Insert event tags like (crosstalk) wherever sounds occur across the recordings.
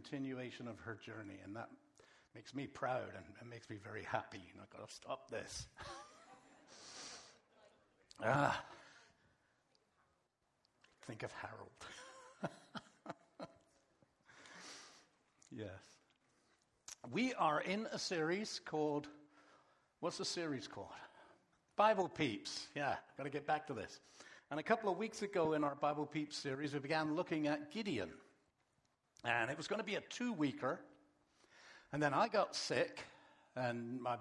continuation of her journey, and that makes me proud and, and makes me very happy. You know, I've got to stop this. (laughs) ah, think of Harold. (laughs) yes. We are in a series called, what's the series called? Bible Peeps. Yeah, got to get back to this. And a couple of weeks ago in our Bible Peeps series, we began looking at Gideon. And it was going to be a two weeker. And then I got sick, and my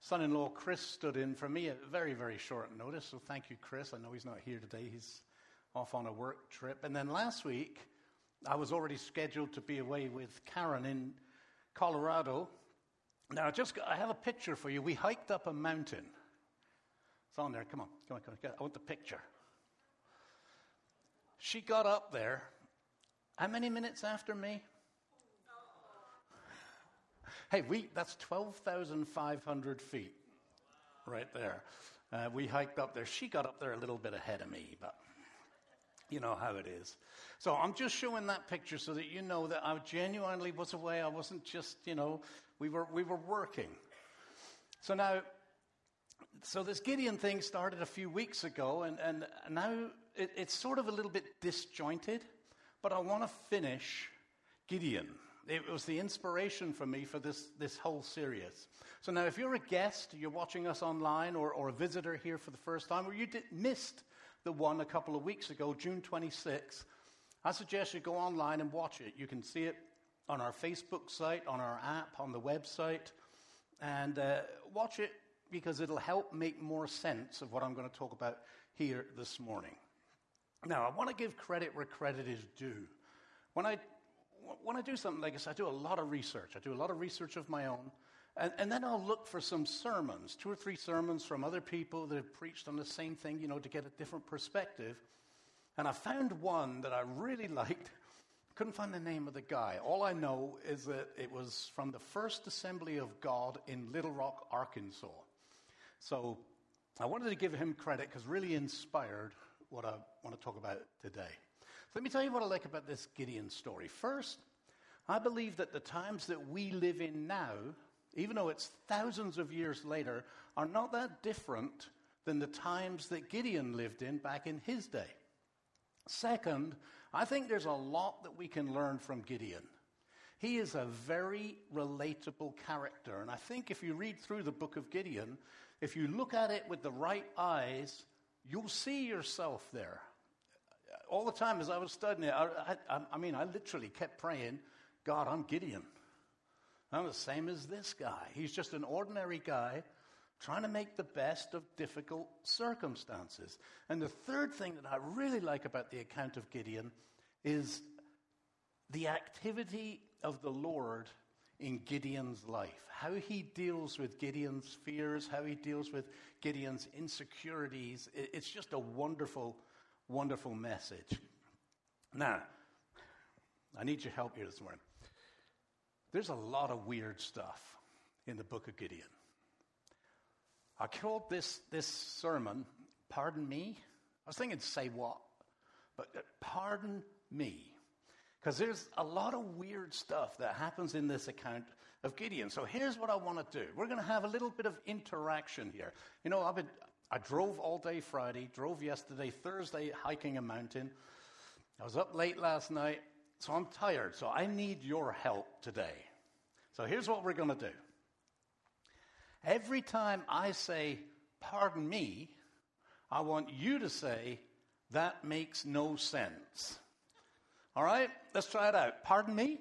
son in law Chris stood in for me at very, very short notice. So thank you, Chris. I know he's not here today, he's off on a work trip. And then last week, I was already scheduled to be away with Karen in Colorado. Now, just I have a picture for you. We hiked up a mountain. It's on there. Come on, come on, come on. I want the picture. She got up there. How many minutes after me? Hey, we, that's 12,500 feet right there. Uh, we hiked up there. She got up there a little bit ahead of me, but you know how it is. So I'm just showing that picture so that you know that I genuinely was away. I wasn't just, you know, we were, we were working. So now, so this Gideon thing started a few weeks ago, and, and now it, it's sort of a little bit disjointed, but I want to finish Gideon. It was the inspiration for me for this, this whole series. So now, if you're a guest, you're watching us online, or, or a visitor here for the first time, or you did, missed the one a couple of weeks ago, June 26th, I suggest you go online and watch it. You can see it on our Facebook site, on our app, on the website, and uh, watch it because it'll help make more sense of what I'm going to talk about here this morning. Now, I want to give credit where credit is due. When I, when I do something like this, I do a lot of research. I do a lot of research of my own. And, and, then I'll look for some sermons, two or three sermons from other people that have preached on the same thing, you know, to get a different perspective. And I found one that I really (laughs) liked. Couldn't find the name of the guy. All I know is that it was from the First Assembly of God in Little Rock, Arkansas. So I wanted to give him credit because really inspired what I want to talk about today. So let me tell you what I like about this Gideon story. First, I believe that the times that we live in now, even though it's thousands of years later, are not that different than the times that Gideon lived in back in his day. Second, I think there's a lot that we can learn from Gideon. He is a very relatable character. And I think if you read through the book of Gideon, if you look at it with the right eyes, you'll see yourself there. All the time as I was studying it, I, I, I mean, I literally kept praying, God, I'm Gideon. I'm the same as this guy. He's just an ordinary guy trying to make the best of difficult circumstances. And the third thing that I really like about the account of Gideon is the activity of the Lord in Gideon's life, how he deals with Gideon's fears, how he deals with Gideon's insecurities. It's just a wonderful, wonderful message. Now, I need your help here this morning. There's a lot of weird stuff in the book of Gideon. I called this, this sermon, Pardon Me. I was thinking, say what? But uh, pardon me. Because there's a lot of weird stuff that happens in this account of Gideon. So here's what I want to do. We're going to have a little bit of interaction here. You know, I've been, I drove all day Friday, drove yesterday, Thursday, hiking a mountain. I was up late last night, so I'm tired. So I need your help today. So here's what we're going to do. Every time I say, pardon me, I want you to say, that makes no sense. All right, let's try it out. Pardon me?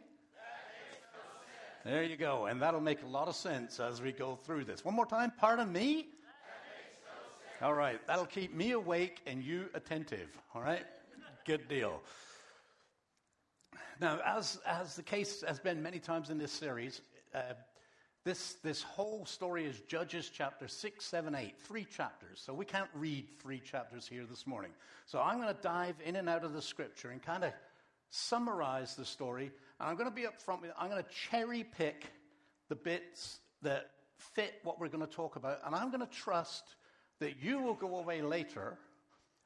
There you go. And that'll make a lot of sense as we go through this. One more time. Pardon me? No All right, that'll keep me awake and you attentive. All right? Good deal. Now, as, as the case has been many times in this series, uh, this, this whole story is Judges chapter 6, 7, 8, three chapters. So we can't read three chapters here this morning. So I'm going to dive in and out of the scripture and kind of summarize the story. And I'm going to be up front with I'm going to cherry pick the bits that fit what we're going to talk about. And I'm going to trust that you will go away later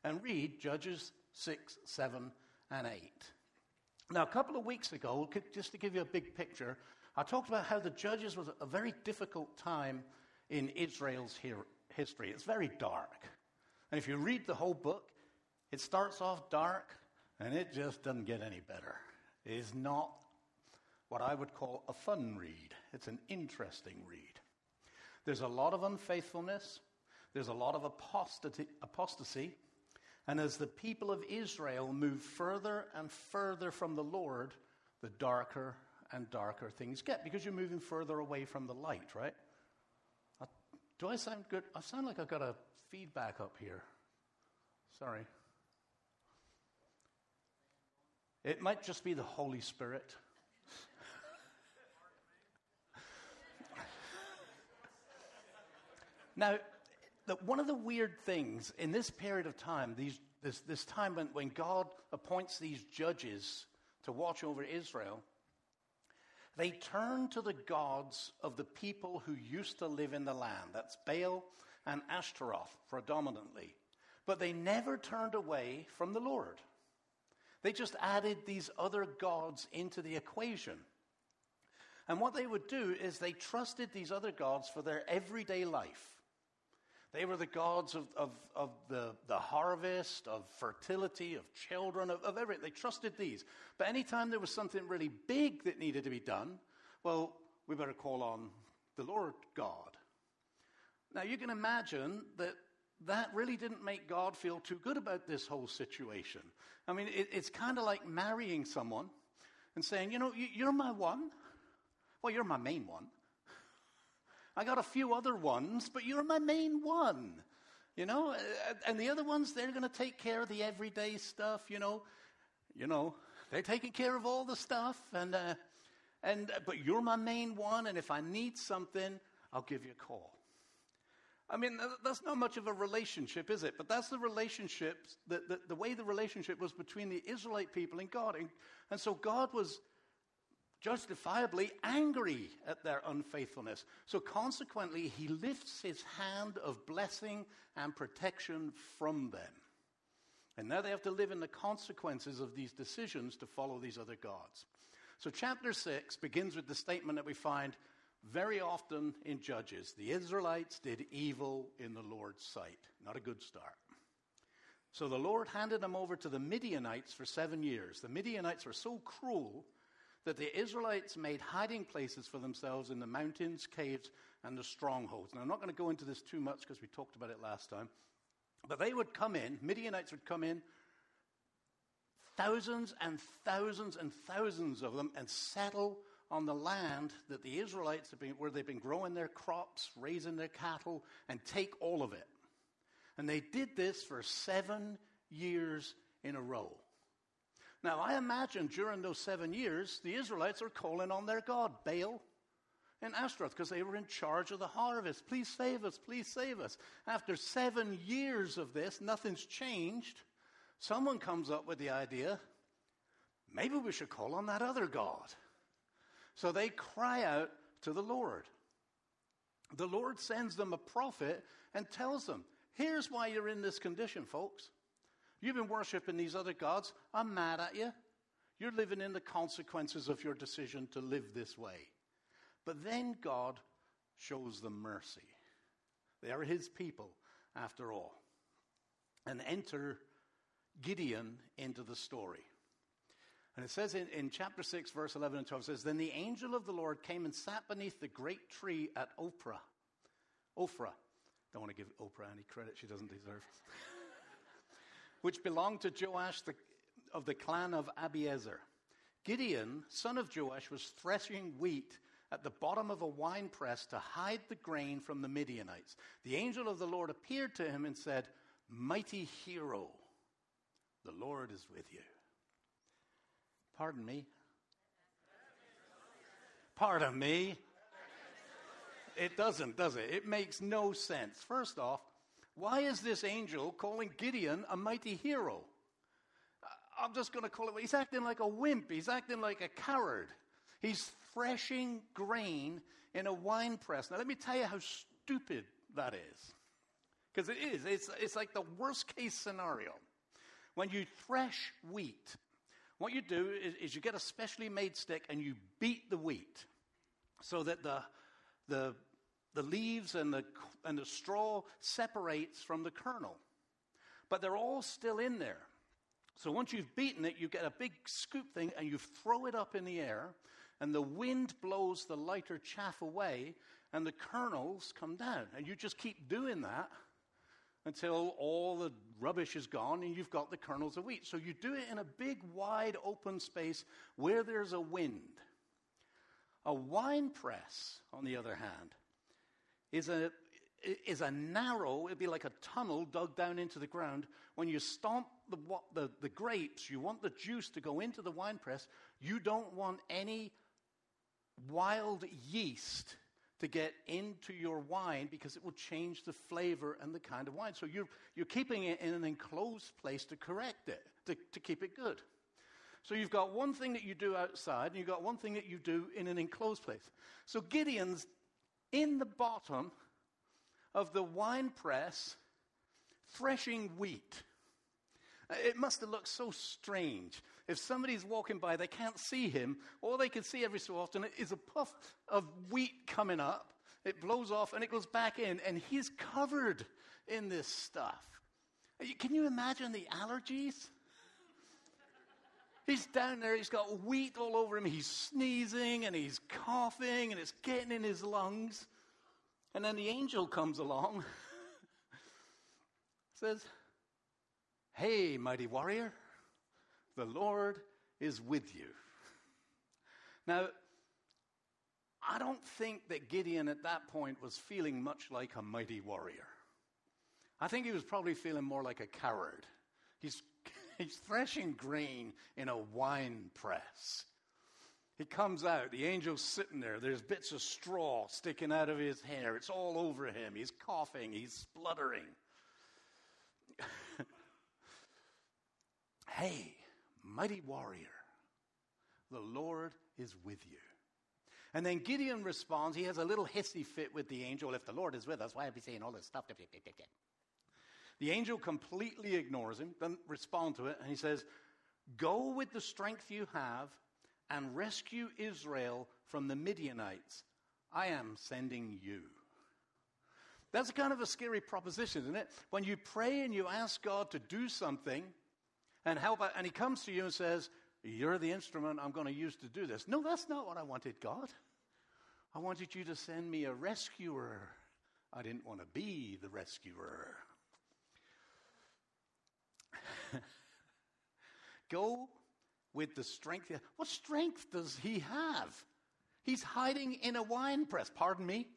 and read Judges 6, 7, and 8. Now, a couple of weeks ago, just to give you a big picture, I talked about how the Judges was a very difficult time in Israel's history. It's very dark. And if you read the whole book, it starts off dark and it just doesn't get any better. It is not what I would call a fun read, it's an interesting read. There's a lot of unfaithfulness, there's a lot of apostasy, apostasy. And as the people of Israel move further and further from the Lord, the darker and darker things get because you're moving further away from the light, right? Uh, do I sound good? I sound like I've got a feedback up here. Sorry. It might just be the Holy Spirit. now, the, one of the weird things in this period of time, these, this, this time when, when God appoints these judges to watch over Israel, they turn to the gods of the people who used to live in the land. That's Baal and Ashtaroth predominantly. But they never turned away from the Lord. They just added these other gods into the equation. And what they would do is they trusted these other gods for their everyday life. They were the gods of, of, of the, the harvest, of fertility, of children, of, of everything. They trusted these. But anytime there was something really big that needed to be done, well, we better call on the Lord God. Now, you can imagine that that really didn't make God feel too good about this whole situation. I mean, it, it's kind of like marrying someone and saying, you know, you're my one. Well, you're my main one. I got a few other ones, but you're my main one. You know, and the other ones, they're going to take care of the everyday stuff, you know. You know, they're taking care of all the stuff, and, uh, and, but you're my main one, and if I need something, I'll give you a call. I mean, that's not much of a relationship, is it? But that's the relationship, the, the, the way the relationship was between the Israelite people and God. And, and so God was justifiably angry at their unfaithfulness. So consequently, he lifts his hand of blessing and protection from them. And now they have to live in the consequences of these decisions to follow these other gods. So, chapter 6 begins with the statement that we find very often in Judges the Israelites did evil in the Lord's sight. Not a good start. So, the Lord handed them over to the Midianites for seven years. The Midianites were so cruel that the Israelites made hiding places for themselves in the mountains, caves, and the strongholds. Now, I'm not going to go into this too much because we talked about it last time. But they would come in, Midianites would come in, thousands and thousands and thousands of them, and settle on the land that the Israelites have been, where they've been growing their crops, raising their cattle, and take all of it. And they did this for seven years in a row. Now, I imagine during those seven years, the Israelites are calling on their God, Baal and Ashtaroth, because they were in charge of the harvest. Please save us, please save us. After seven years of this, nothing's changed. Someone comes up with the idea maybe we should call on that other God. So they cry out to the Lord. The Lord sends them a prophet and tells them, Here's why you're in this condition, folks. You've been worshiping these other gods. I'm mad at you. You're living in the consequences of your decision to live this way. But then God shows them mercy. They are his people, after all. And enter Gideon into the story. And it says in, in chapter 6, verse 11 and 12, says, Then the angel of the Lord came and sat beneath the great tree at Ophrah. Ophrah. Don't want to give Oprah any credit she doesn't deserve (laughs) which belonged to Joash the, of the clan of Abiezer. Gideon, son of Joash, was threshing wheat at the bottom of a winepress to hide the grain from the Midianites. The angel of the Lord appeared to him and said, Mighty hero, the Lord is with you. Pardon me. Pardon me. It doesn't, does it? It makes no sense. First off, why is this angel calling Gideon a mighty hero? I'm just going to call it, he's acting like a wimp. He's acting like a coward. He's threshing grain in a wine press. Now, let me tell you how stupid that is. Because it is. It's, it's like the worst case scenario. When you thresh wheat, What you do is, is you get a specially made stick and you beat the wheat so that the, the, the leaves and the, and the straw separates from the kernel. But they're all still in there. So once you've beaten it, you get a big scoop thing and you throw it up in the air, and the wind blows the lighter chaff away, and the kernels come down. And you just keep doing that until all the rubbish is gone and you've got the kernels of wheat. So you do it in a big, wide, open space where there's a wind. A wine press, on the other hand, is a, is a narrow, it'd be like a tunnel dug down into the ground. When you stomp the, the, the grapes, you want the juice to go into the wine press. You don't want any wild yeast to get into your wine because it will change the flavor and the kind of wine. So you're, you're keeping it in an enclosed place to correct it, to, to keep it good. So you've got one thing that you do outside, and you've got one thing that you do in an enclosed place. So Gideon's in the bottom of the wine press threshing wheat. It must have looked so strange. If somebody's walking by, they can't see him. All they can see every so often is a puff of wheat coming up. It blows off and it goes back in, and he's covered in this stuff. Can you imagine the allergies? He's down there, he's got wheat all over him, he's sneezing and he's coughing and it's getting in his lungs. And then the angel comes along, (laughs) says, Hey, mighty warrior, the Lord is with you. Now, I don't think that Gideon at that point was feeling much like a mighty warrior. I think he was probably feeling more like a coward. He's, (laughs) he's threshing grain in a wine press. He comes out, the angel's sitting there. There's bits of straw sticking out of his hair. It's all over him. He's coughing, he's spluttering. (laughs) Hey, mighty warrior, the Lord is with you. And then Gideon responds. He has a little hissy fit with the angel. If the Lord is with us, why are we saying all this stuff? The angel completely ignores him, doesn't respond to it, and he says, Go with the strength you have and rescue Israel from the Midianites. I am sending you. That's kind of a scary proposition, isn't it? When you pray and you ask God to do something, and help. And he comes to you and says, You're the instrument I'm going to use to do this. No, that's not what I wanted, God. I wanted you to send me a rescuer. I didn't want to be the rescuer. (laughs) Go with the strength. What strength does he have? He's hiding in a wine press. Pardon me?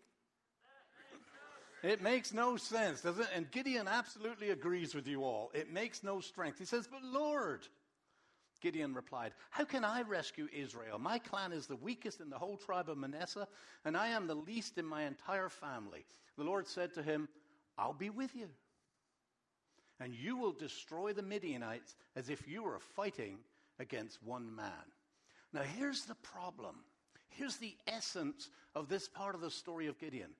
It makes no sense, does it? And Gideon absolutely agrees with you all. It makes no strength. He says, But Lord, Gideon replied, How can I rescue Israel? My clan is the weakest in the whole tribe of Manasseh, and I am the least in my entire family. The Lord said to him, I'll be with you, and you will destroy the Midianites as if you were fighting against one man. Now, here's the problem. Here's the essence of this part of the story of Gideon.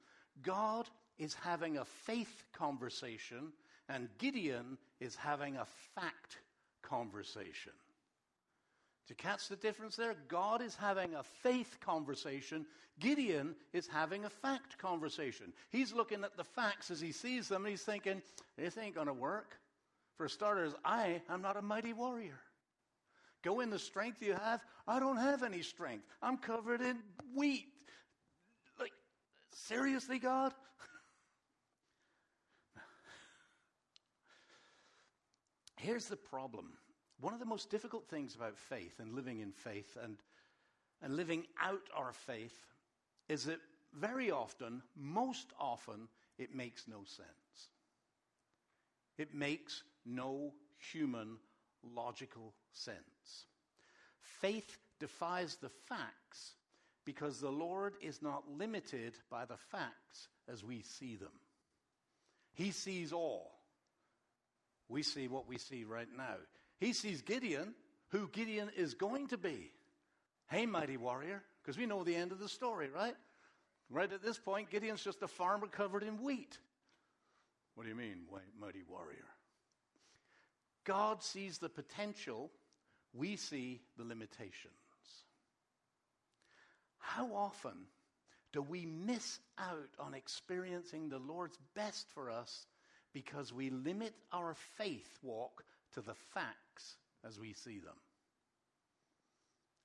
God is having a faith conversation, and Gideon is having a fact conversation. To catch the difference there, God is having a faith conversation. Gideon is having a fact conversation. He's looking at the facts as he sees them, and he's thinking, this ain't going to work. For starters, I am not a mighty warrior. Go in the strength you have. I don't have any strength. I'm covered in wheat. Like, seriously, God? Here's the problem. One of the most difficult things about faith and living in faith and, and living out our faith is that very often, most often, it makes no sense. It makes no human logical sense. Faith defies the facts because the Lord is not limited by the facts as we see them. He sees all. We see what we see right now. He sees Gideon, who Gideon is going to be. Hey, mighty warrior, because we know the end of the story, right? Right at this point, Gideon's just a farmer covered in wheat. What do you mean, mighty warrior? God sees the potential we see the limitations. How often do we miss out on experiencing the Lord's best for us because we limit our faith walk to the facts as we see them?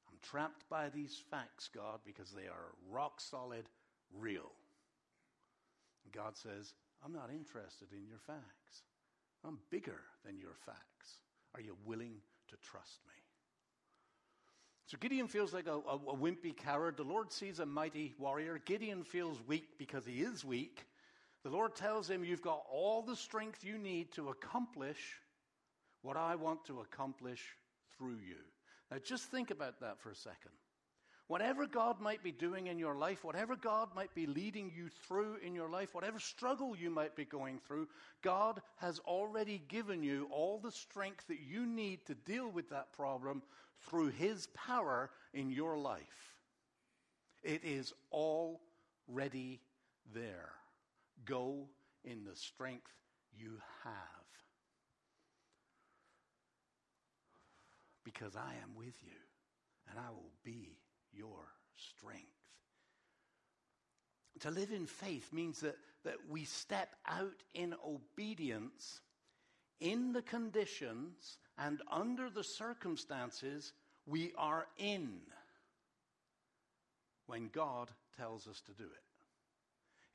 I'm trapped by these facts, God, because they are rock solid, real. God says, I'm not interested in your facts. I'm bigger than your facts. Are you willing to trust me? So Gideon feels like a, a, a, wimpy coward. The Lord sees a mighty warrior. Gideon feels weak because he is weak. The Lord tells him, You've got all the strength you need to accomplish what I want to accomplish through you. Now, just think about that for a second. Whatever God might be doing in your life, whatever God might be leading you through in your life, whatever struggle you might be going through, God has already given you all the strength that you need to deal with that problem through His power in your life. It is already there. Go in the strength you have. Because I am with you and I will be your strength. To live in faith means that, that we step out in obedience in the conditions and under the circumstances we are in when God tells us to do it.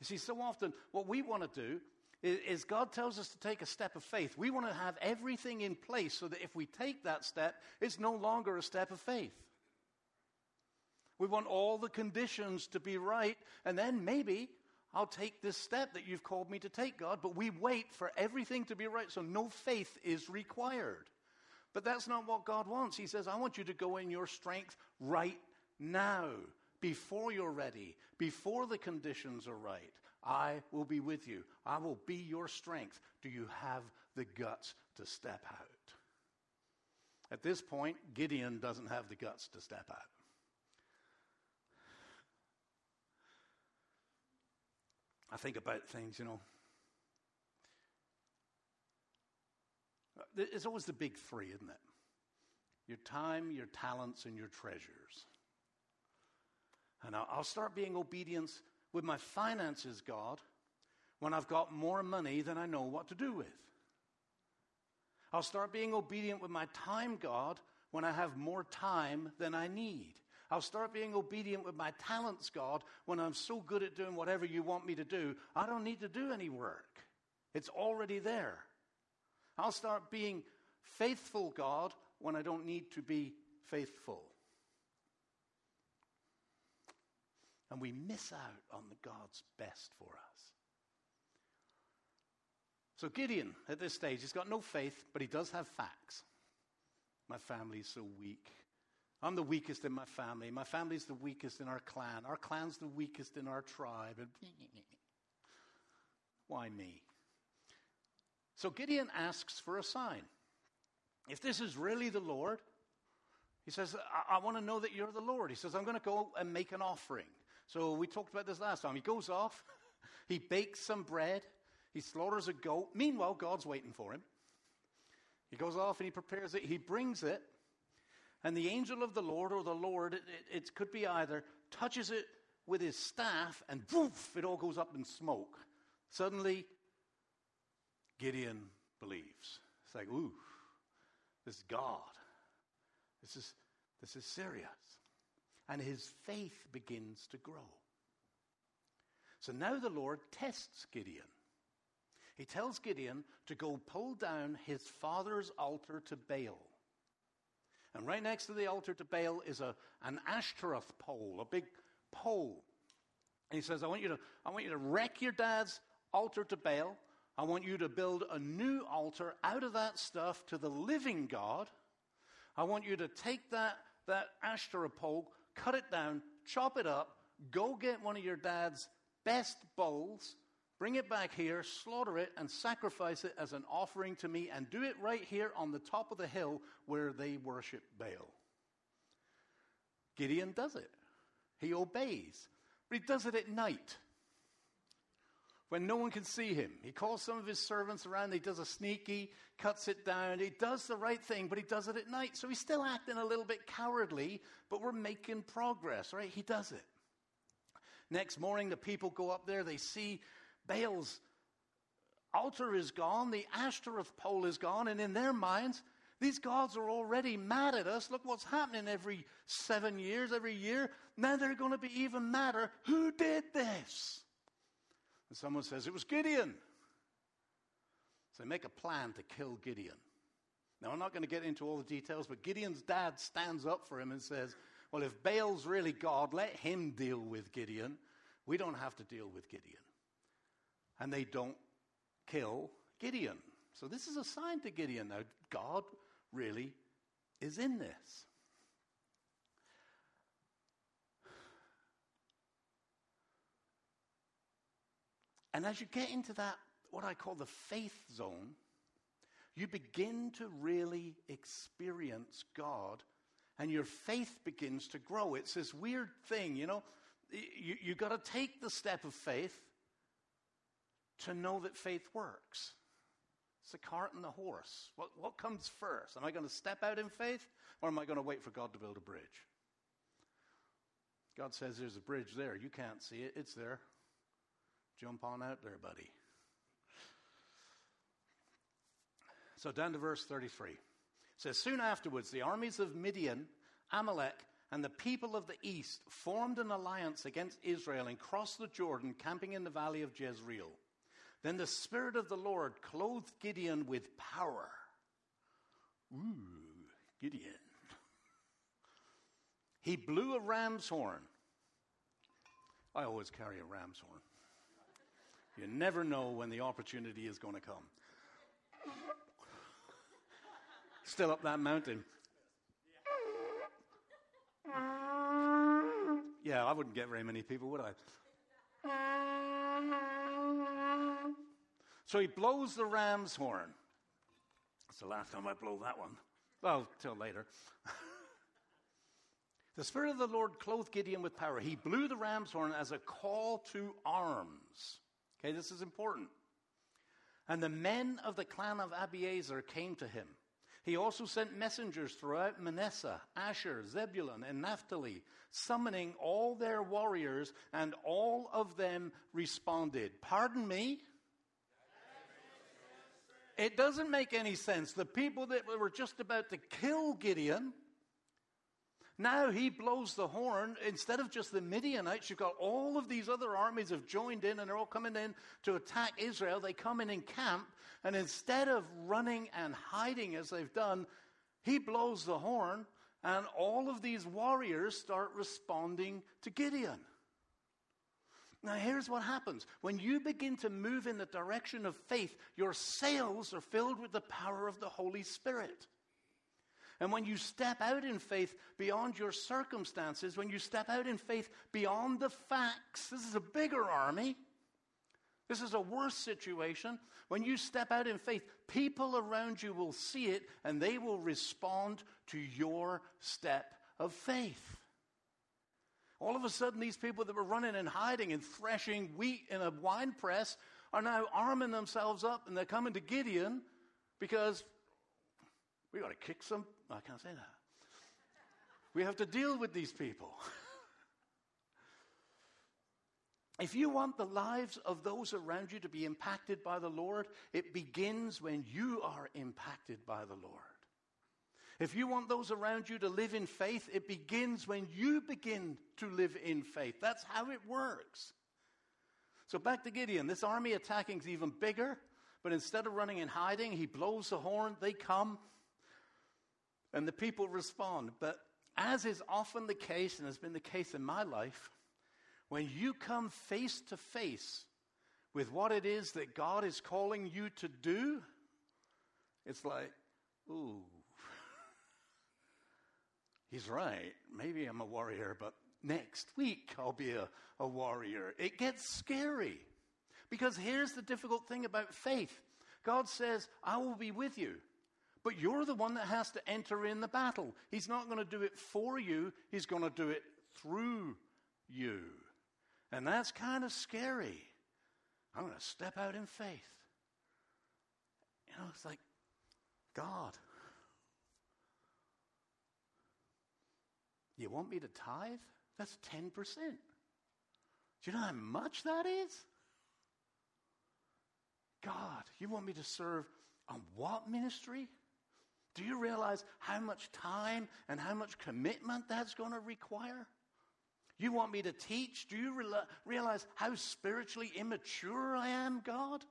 You see, so often what we want to do is, is, God tells us to take a step of faith. We want to have everything in place so that if we take that step, it's no longer a step of faith. We want all the conditions to be right, and then maybe I'll take this step that you've called me to take, God. But we wait for everything to be right, so no faith is required. But that's not what God wants. He says, I want you to go in your strength right now, before you're ready, before the conditions are right. I will be with you. I will be your strength. Do you have the guts to step out? At this point, Gideon doesn't have the guts to step out. I think about things, you know. It's always the big three, isn't it? Your time, your talents, and your treasures. And I'll start being obedient with my finances, God, when I've got more money than I know what to do with. I'll start being obedient with my time, God, when I have more time than I need. I'll start being obedient with my talents, God, when I'm so good at doing whatever you want me to do. I don't need to do any work, it's already there. I'll start being faithful, God, when I don't need to be faithful. And we miss out on the God's best for us. So Gideon, at this stage, he's got no faith, but he does have facts. My family's so weak. I'm the weakest in my family. My family's the weakest in our clan. Our clan's the weakest in our tribe. (laughs) Why me? So Gideon asks for a sign. If this is really the Lord, he says, I, I want to know that you're the Lord. He says, I'm going to go and make an offering. So we talked about this last time. He goes off, (laughs) he bakes some bread, he slaughters a goat. Meanwhile, God's waiting for him. He goes off and he prepares it, he brings it, and the angel of the Lord or the Lord, it, it, it could be either, touches it with his staff and woof, it all goes up in smoke. Suddenly, Gideon believes. It's like, ooh, this is God. This is, this is serious. And his faith begins to grow. So now the Lord tests Gideon. He tells Gideon to go pull down his father's altar to Baal. And right next to the altar to Baal is a, an Ashtaroth pole, a big pole. And he says, I want, you to, I want you to wreck your dad's altar to Baal. I want you to build a new altar out of that stuff to the living God. I want you to take that, that Ashtaroth pole, cut it down, chop it up, go get one of your dad's best bulls, Bring it back here, slaughter it, and sacrifice it as an offering to me, and do it right here on the top of the hill where they worship Baal. Gideon does it. He obeys, but he does it at night. When no one can see him. He calls some of his servants around. He does a sneaky, cuts it down. He does the right thing, but he does it at night. So he's still acting a little bit cowardly, but we're making progress, right? He does it. Next morning, the people go up there. They see Baal's altar is gone, the Ashtoreth pole is gone, and in their minds, these gods are already mad at us. Look what's happening every seven years, every year. Now they're going to be even madder. Who did this? And someone says, It was Gideon. So they make a plan to kill Gideon. Now, I'm not going to get into all the details, but Gideon's dad stands up for him and says, Well, if Baal's really God, let him deal with Gideon. We don't have to deal with Gideon. And they don't kill Gideon. So this is a sign to Gideon now God really is in this. And as you get into that, what I call the faith zone, you begin to really experience God and your faith begins to grow. It's this weird thing, you know. You, you got to take the step of faith to know that faith works. It's the cart and the horse. What, what comes first? Am I going to step out in faith or am I going to wait for God to build a bridge? God says there's a bridge there. You can't see it, it's there. Jump on out there, buddy. So down to verse 33. It says, Soon afterwards, the armies of Midian, Amalek, and the people of the east formed an alliance against Israel and crossed the Jordan, camping in the valley of Jezreel. Then the Spirit of the Lord clothed Gideon with power. Ooh, Gideon. He blew a ram's horn. I always carry a ram's horn. You never know when the opportunity is going to come. Still up that mountain. Yeah, I wouldn't get very many people, would I? So he blows the ram's horn. It's the last time I blow that one. Well, till later. (laughs) the Spirit of the Lord clothed Gideon with power. He blew the ram's horn as a call to arms. Okay, this is important. And the men of the clan of Abiezer came to him. He also sent messengers throughout Manasseh, Asher, Zebulun, and Naphtali, summoning all their warriors, and all of them responded. Pardon me? It doesn't make any sense. The people that were just about to kill Gideon, now he blows the horn. Instead of just the Midianites, you've got all of these other armies have joined in and they're all coming in to attack Israel. They come in in camp, and instead of running and hiding as they've done, he blows the horn, and all of these warriors start responding to Gideon. Now, here's what happens. When you begin to move in the direction of faith, your sails are filled with the power of the Holy Spirit. And when you step out in faith beyond your circumstances, when you step out in faith beyond the facts, this is a bigger army. This is a worse situation. When you step out in faith, people around you will see it and they will respond to your step of faith. All of a sudden, these people that were running and hiding and threshing wheat in a wine press are now arming themselves up and they're coming to Gideon because we got to kick some. I can't say that. We have to deal with these people. (laughs) if you want the lives of those around you to be impacted by the Lord, it begins when you are impacted by the Lord. If you want those around you to live in faith, it begins when you begin to live in faith. That's how it works. So back to Gideon. This army attacking is even bigger, but instead of running and hiding, he blows the horn, they come, and the people respond. But as is often the case, and has been the case in my life, when you come face to face with what it is that God is calling you to do, it's like, ooh, (laughs) He's right. Maybe I'm a warrior, but next week I'll be a, a warrior. It gets scary. Because here's the difficult thing about faith God says, I will be with you. But you're the one that has to enter in the battle. He's not going to do it for you, He's going to do it through you. And that's kind of scary. I'm going to step out in faith. You know, it's like, God, you want me to tithe? That's 10%. Do you know how much that is? God, you want me to serve on what ministry? Do you realize how much time and how much commitment that's going to require? You want me to teach? Do you realize how spiritually immature I am, God?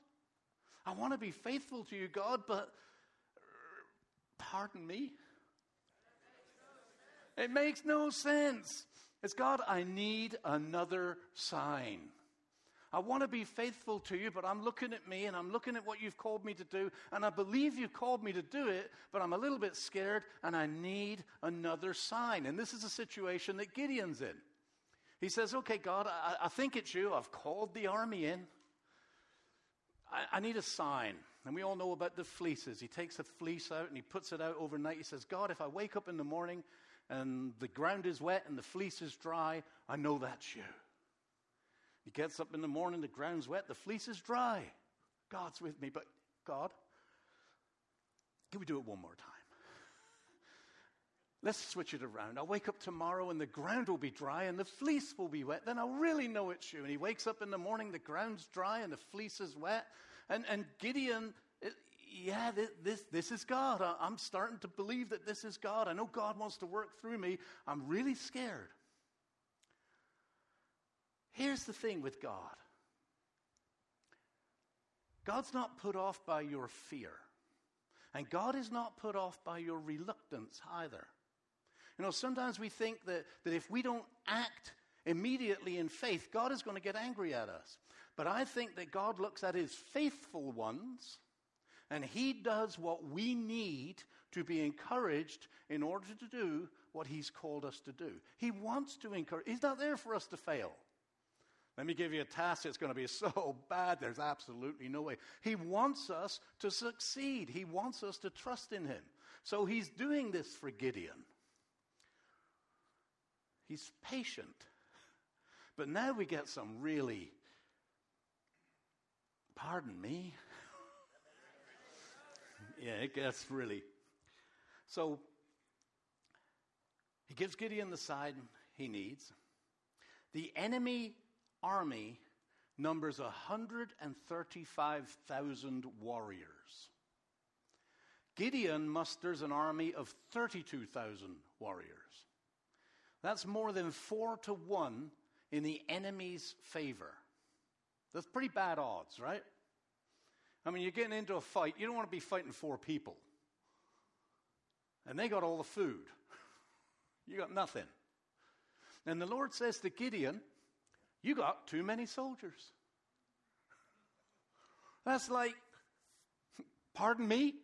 I want to be faithful to you, God, but uh, pardon me? It makes no sense. It's God, I need another sign. I want to be faithful to you, but I'm looking at me and I'm looking at what you've called me to do, and I believe you've called me to do it, but I'm a little bit scared and I need another sign. And this is a situation that Gideon's in. He says, Okay, God, I, I think it's you. I've called the army in. I, I need a sign. And we all know about the fleeces. He takes a fleece out and he puts it out overnight. He says, God, if I wake up in the morning and the ground is wet and the fleece is dry, I know that's you. He gets up in the morning, the ground's wet, the fleece is dry. God's with me, but God, can we do it one more time? Let's switch it around. I'll wake up tomorrow and the ground will be dry and the fleece will be wet. Then I'll really know it's you. And he wakes up in the morning, the ground's dry and the fleece is wet. And, and Gideon, yeah, this, this, this is God. I'm starting to believe that this is God. I know God wants to work through me. I'm really scared. Here's the thing with God God's not put off by your fear, and God is not put off by your reluctance either. You know, sometimes we think that, that if we don't act immediately in faith, God is going to get angry at us. But I think that God looks at his faithful ones and he does what we need to be encouraged in order to do what he's called us to do. He wants to encourage, he's not there for us to fail. Let me give you a task that's going to be so (laughs) bad, there's absolutely no way. He wants us to succeed, He wants us to trust in Him. So He's doing this for Gideon. He's patient. But now we get some really, pardon me. (laughs) yeah, it gets really. So he gives Gideon the side he needs. The enemy army numbers 135,000 warriors. Gideon musters an army of 32,000 warriors. That's more than four to one in the enemy's favor. That's pretty bad odds, right? I mean, you're getting into a fight, you don't want to be fighting four people. And they got all the food. (laughs) You got nothing. And the Lord says to Gideon, You got too many soldiers. That's like, pardon me?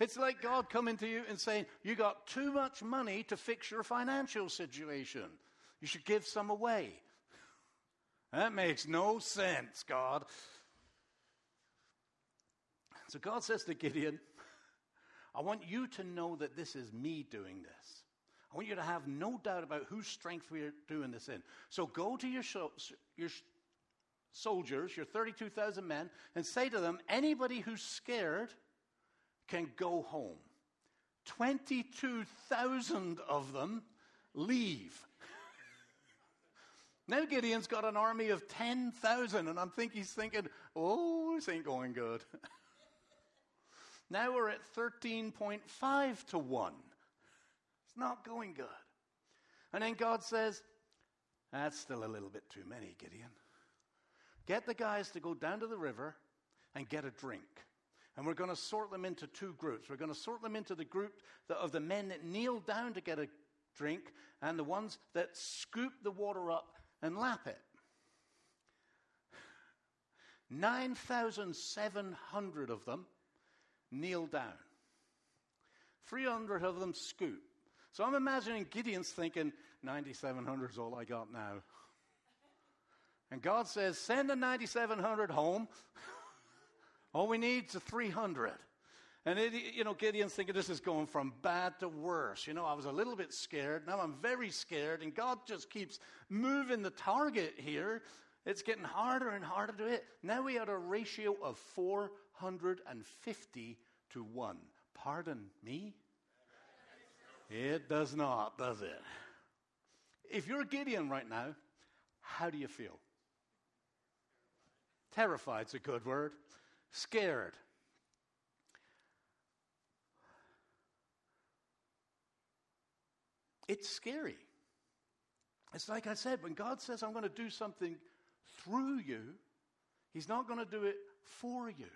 It's like God coming to you and saying, You got too much money to fix your financial situation. You should give some away. That makes no sense, God. So God says to Gideon, I want you to know that this is me doing this. I want you to have no doubt about whose strength we're doing this in. So go to your, your soldiers, your 32,000 men, and say to them, anybody who's scared, can go home. 22,000 of them leave. (laughs) now Gideon's got an army of 10,000, and I'm think he's thinking, oh, this ain't going good. (laughs) now we're at 13.5 to 1. It's not going good. And then God says, that's still a little bit too many, Gideon. Get the guys to go down to the river and get a drink. And we're going to sort them into two groups. We're going to sort them into the group of the men that kneel down to get a drink and the ones that scoop the water up and lap it. 9,700 of them kneel down. 300 of them scoop. So I'm imagining Gideon's thinking, 9,700 is all I got now. And God says, send the 9,700 home. (laughs) All we need is a 300. And it, you know, Gideon's thinking this is going from bad to worse. You know, I was a little bit scared. Now I'm very scared. And God just keeps moving the target here. It's getting harder and harder to hit. Now we had a ratio of 450 to 1. Pardon me? It does not, does it? If you're a Gideon right now, how do you feel? Terrified's a good word. Scared. It's scary. It's like I said, when God says, I'm going to do something through you, He's not going to do it for you.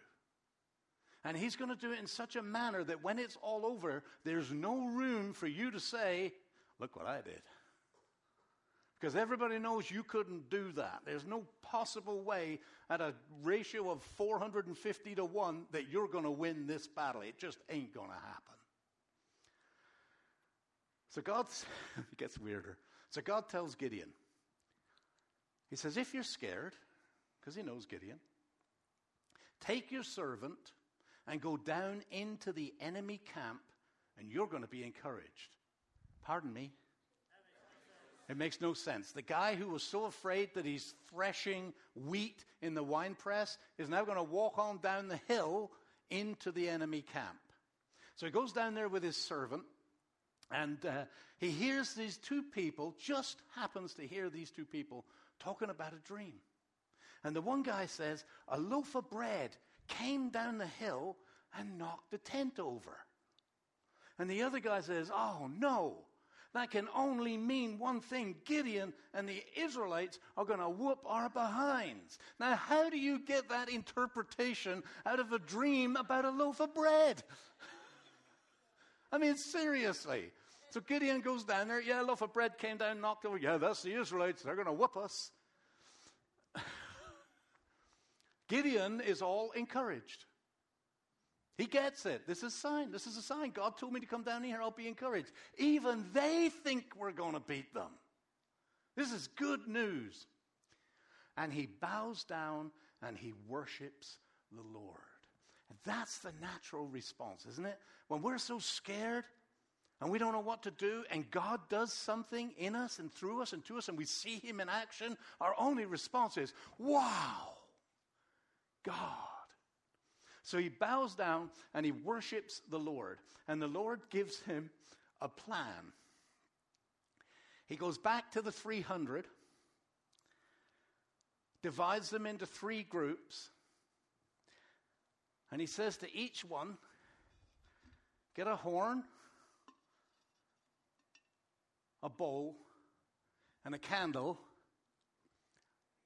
And He's going to do it in such a manner that when it's all over, there's no room for you to say, Look what I did. Because everybody knows you couldn't do that. There's no possible way at a ratio of 450 to 1 that you're going to win this battle. It just ain't going to happen. So God, (laughs) gets weirder. So God tells Gideon, He says, if you're scared, because He knows Gideon, take your servant and go down into the enemy camp, and you're going to be encouraged. Pardon me? It makes no sense. The guy who was so afraid that he's threshing wheat in the wine press is now going to walk on down the hill into the enemy camp. So he goes down there with his servant, and uh, he hears these two people, just happens to hear these two people talking about a dream. And the one guy says, A loaf of bread came down the hill and knocked the tent over. And the other guy says, Oh no, that can only mean one thing Gideon and the Israelites are going to whoop our behinds. Now, how do you get that interpretation out of a dream about a loaf of bread? (laughs) I mean, seriously. So Gideon goes down there. Yeah, a loaf of bread came down, knocked over. Yeah, that's the Israelites. They're going to whoop us. Gideon is all encouraged. He gets it. This is a sign. This is a sign. God told me to come down here. I'll be encouraged. Even they think we're going to beat them. This is good news. And he bows down and he worships the Lord. And that's the natural response, isn't it? When we're so scared and we don't know what to do, and God does something in us and through us and to us, and we see Him in action, our only response is, Wow, God. So he bows down and he worships the Lord, and the Lord gives him a plan. He goes back to the 300, divides them into three groups, and he says to each one, Get a horn, a bowl, and a candle.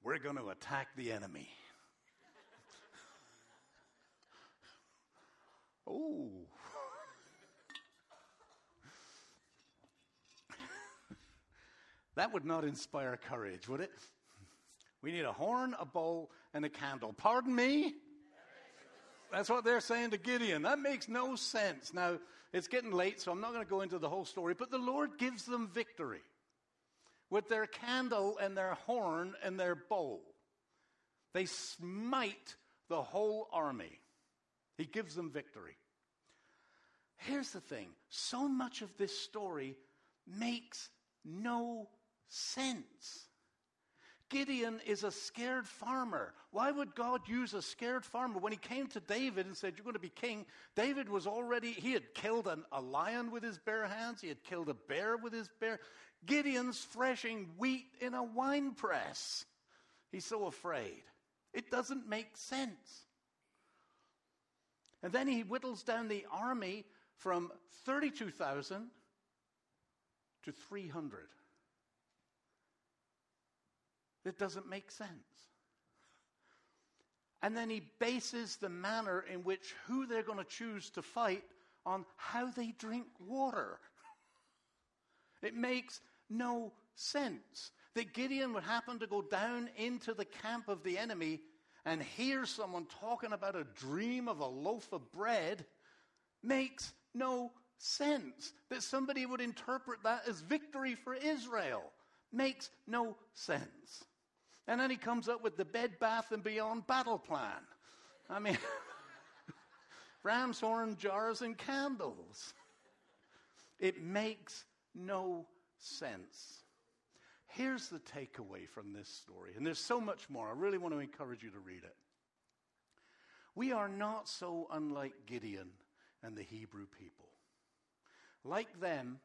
We're going to attack the enemy. Oh. (laughs) that would not inspire courage, would it? We need a horn, a bowl, and a candle. Pardon me? That's what they're saying to Gideon. That makes no sense. Now, it's getting late, so I'm not going to go into the whole story, but the Lord gives them victory with their candle and their horn and their bowl. They smite the whole army. He gives them victory. Here's the thing so much of this story makes no sense. Gideon is a scared farmer. Why would God use a scared farmer? When he came to David and said, You're going to be king, David was already, he had killed an, a lion with his bare hands, he had killed a bear with his bare. Gideon's threshing wheat in a wine press. He's so afraid. It doesn't make sense. And then he whittles down the army from 32,000 to 300. It doesn't make sense. And then he bases the manner in which who they're going to choose to fight on how they drink water. (laughs) It makes no sense that Gideon would happen to go down into the camp of the enemy and hear someone talking about a dream of a loaf of bread makes no sense. That somebody would interpret that as victory for Israel makes no sense. And then he comes up with the Bed Bath and Beyond battle plan. I mean, (laughs) ram's horn, jars, and candles. It makes no sense. Here's the takeaway from this story, and there's so much more. I really want to encourage you to read it. We are not so unlike Gideon and the Hebrew people. Like them,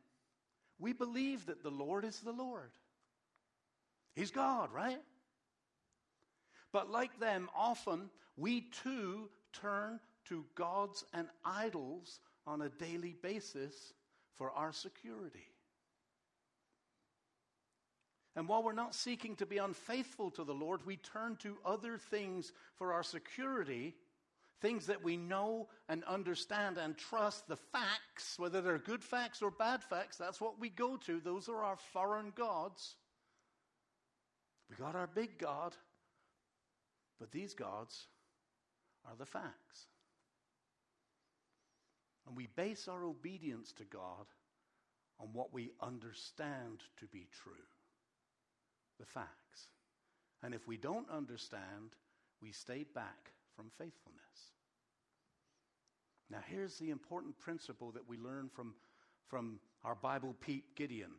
we believe that the Lord is the Lord. He's God, right? But like them, often we too turn to gods and idols on a daily basis for our security. And while we're not seeking to be unfaithful to the Lord, we turn to other things for our security, things that we know and understand and trust. The facts, whether they're good facts or bad facts, that's what we go to. Those are our foreign gods. We got our big God, but these gods are the facts. And we base our obedience to God on what we understand to be true the facts. And if we don't understand, we stay back from faithfulness. Now, here's the important principle that we learn from, from our Bible Pete Gideon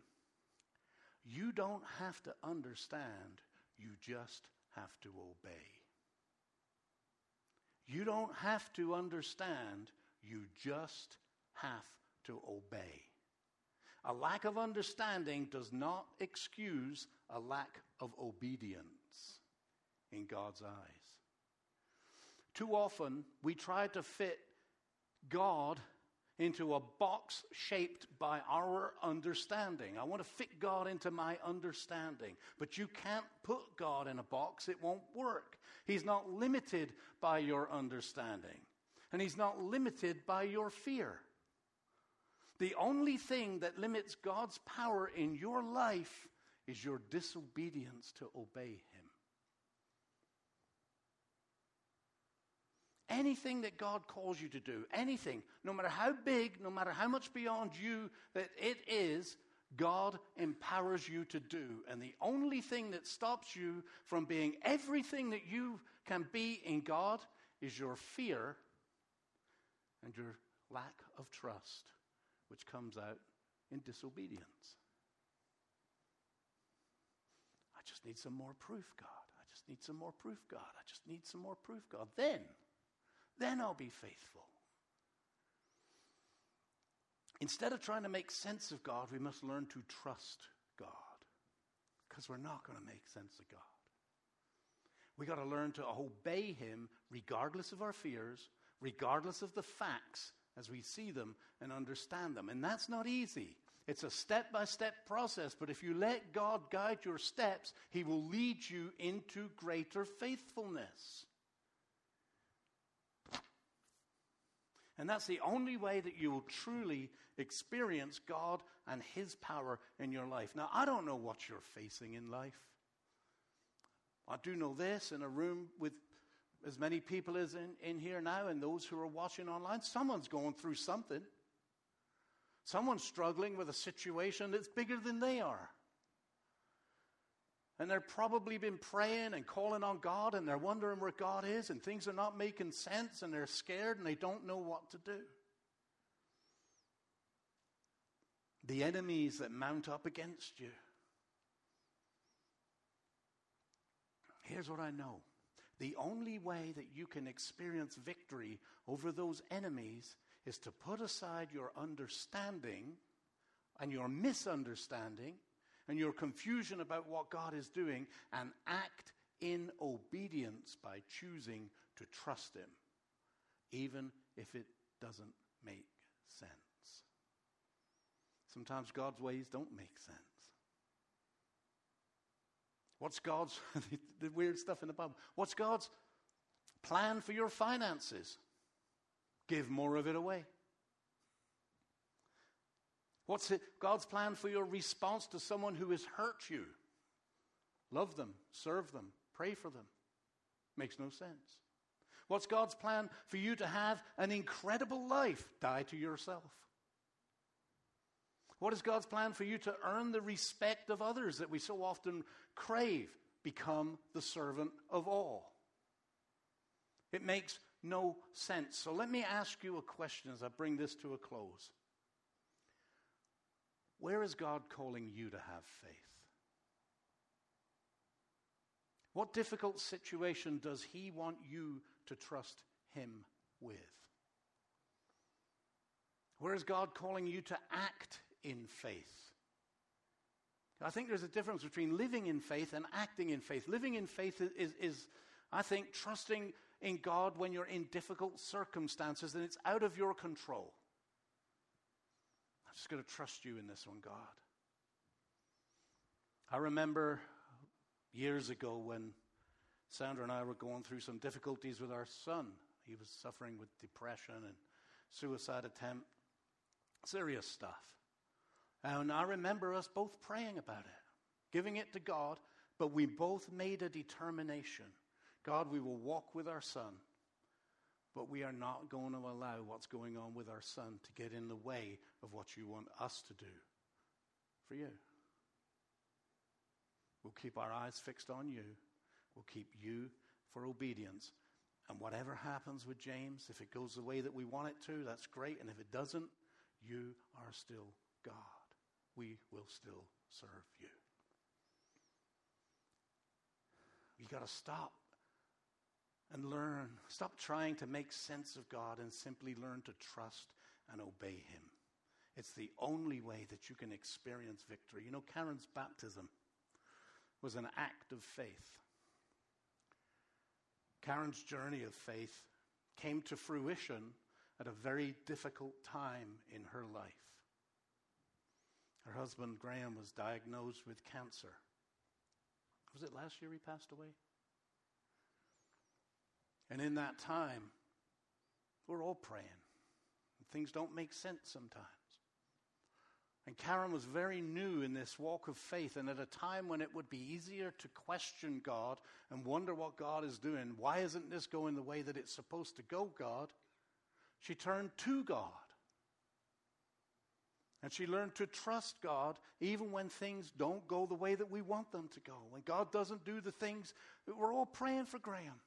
you don't have to understand, you just have to obey. You don't have to understand, you just have to obey. A lack of understanding does not excuse a lack of obedience in God's eyes. Too often, we try to fit God into a box shaped by our understanding. I want to fit God into my understanding. But you can't put God in a box, it won't work. He's not limited by your understanding, and He's not limited by your fear. The only thing that limits God's power in your life is your disobedience to obey Him. Anything that God calls you to do, anything, no matter how big, no matter how much beyond you that it is, God empowers you to do. And the only thing that stops you from being everything that you can be in God is your fear and your lack of trust which comes out in disobedience. I just need some more proof, God. I just need some more proof, God. I just need some more proof, God. Then, then I'll be faithful. Instead of trying to make sense of God, we must learn to trust God because we're not going to make sense of God. We got to learn to obey Him regardless of our fears, regardless of the facts, as we see them and understand them. And that's not easy. It's a step by step process, but if you let God guide your steps, He will lead you into greater faithfulness. And that's the only way that you will truly experience God and His power in your life. Now, I don't know what you're facing in life. I do know this in a room with as many people as in, in here now and those who are watching online, someone's going through something. Someone's struggling with a situation that's bigger than they are. And they've probably been praying and calling on God and they're wondering where God is and things are not making sense and they're scared and they don't know what to do. The enemies that mount up against you. Here's what I know the only way that you can experience victory over those enemies is to put aside your understanding and your misunderstanding and your confusion about what God is doing and act in obedience by choosing to trust Him, even if it doesn't make sense. Sometimes God's ways don't make sense. What's God's, (laughs) the weird stuff in the Bible? What's God's plan for your finances? Give more of it away. What's it, God's plan for your response to someone who has hurt you? Love them, serve them, pray for them. Makes no sense. What's God's plan for you to have an incredible life? Die to yourself. What is God's plan for you to earn the respect of others that we so often crave? Become the servant of all. It makes no sense. So let me ask you a question as I bring this to a close. Where is God calling you to have faith? What difficult situation does He want you to trust Him with? Where is God calling you to act in faith? I think there's a difference between living in faith and acting in faith. Living in faith is, is, is, I think, trusting in God when you're in difficult circumstances and it's out of your control. I'm just going to trust you in this one, God. I remember years ago when Sandra and I were going through some difficulties with our son. He was suffering with depression and suicide attempt, serious stuff. And I remember us both praying about it, giving it to God, but we both made a determination God, we will walk with our son, but we are not going to allow what's going on with our son to get in the way of what you want us to do for you. We'll keep our eyes fixed on you. We'll keep you for obedience. And whatever happens with James, if it goes the way that we want it to, that's great. And if it doesn't, you are still God. We will still serve you. You got to stop and learn. Stop trying to make sense of God and simply learn to trust and obey Him. It's the only way that you can experience victory. You know, Karen's baptism was an act of faith. Karen's journey of faith came to fruition at a very difficult time in her life. Her husband, Graham, was diagnosed with cancer. Was it last year he passed away? And in that time, we're all praying. Things don't make sense sometimes. And Karen was very new in this walk of faith, and at a time when it would be easier to question God and wonder what God is doing, why isn't this going the way that it's supposed to go, God? She turned to God. And she learned to trust God even when things don't go the way that we want them to go. When God doesn't do the things, that we're all praying for Graham.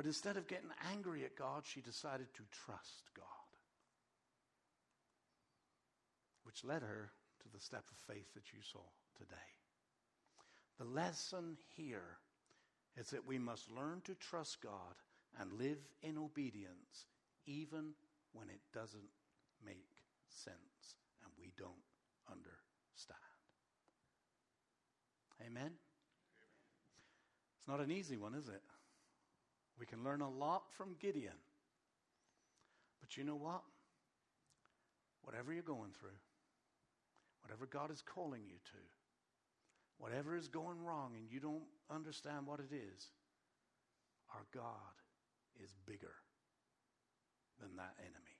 But instead of getting angry at God, she decided to trust God, which led her to the step of faith that you saw today. The lesson here is that we must learn to trust God and live in obedience even when it doesn't make sense and we don't understand. Amen? It's not an easy one, is it? We can learn a lot from Gideon. But you know what? Whatever you're going through, whatever God is calling you to, whatever is going wrong and you don't understand what it is, our God is bigger than that enemy.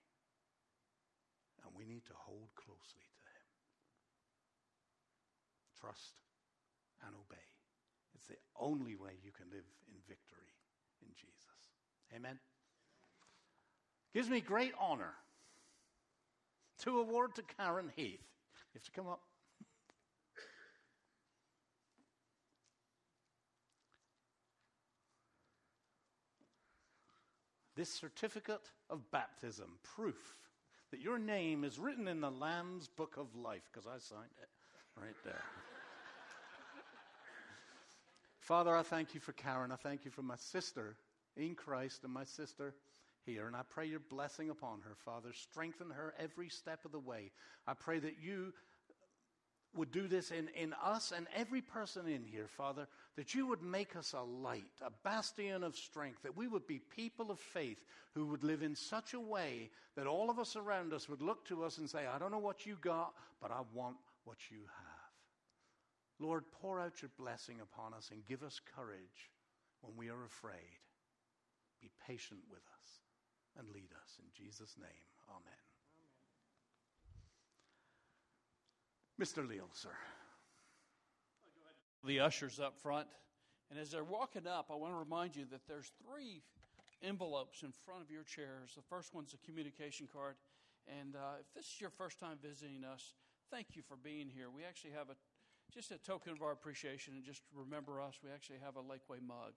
And we need to hold closely to him. Trust and obey. It's the only way you can live in victory in Jesus. Amen. Gives me great honor to award to Karen Heath. You have to come up. This certificate of baptism, proof that your name is written in the Lamb's book of life, because I signed it right there. Father, I thank you for Karen. I thank you for my sister in Christ and my sister here. And I pray your blessing upon her, Father. Strengthen her every step of the way. I pray that you would do this in, in us and every person in here, Father, that you would make us a light, a bastion of strength, that we would be people of faith who would live in such a way that all of us around us would look to us and say, I don't know what you got, but I want what you have. Lord, pour out your blessing upon us and give us courage when we are afraid. Be patient with us and lead us. In Jesus' name, amen. amen. Mr. Leal, sir. The ushers up front. And as they're walking up, I want to remind you that there's three envelopes in front of your chairs. The first one's a communication card. And uh, if this is your first time visiting us, thank you for being here. We actually have a just a token of our appreciation and just remember us, we actually have a Lakeway mug.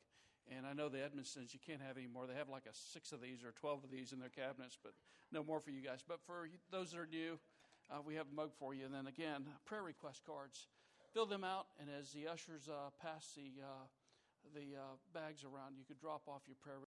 And I know the Edmonstons, you can't have any more. They have like a six of these or 12 of these in their cabinets, but no more for you guys. But for those that are new, uh, we have a mug for you. And then again, prayer request cards. Fill them out, and as the ushers uh, pass the, uh, the uh, bags around, you could drop off your prayer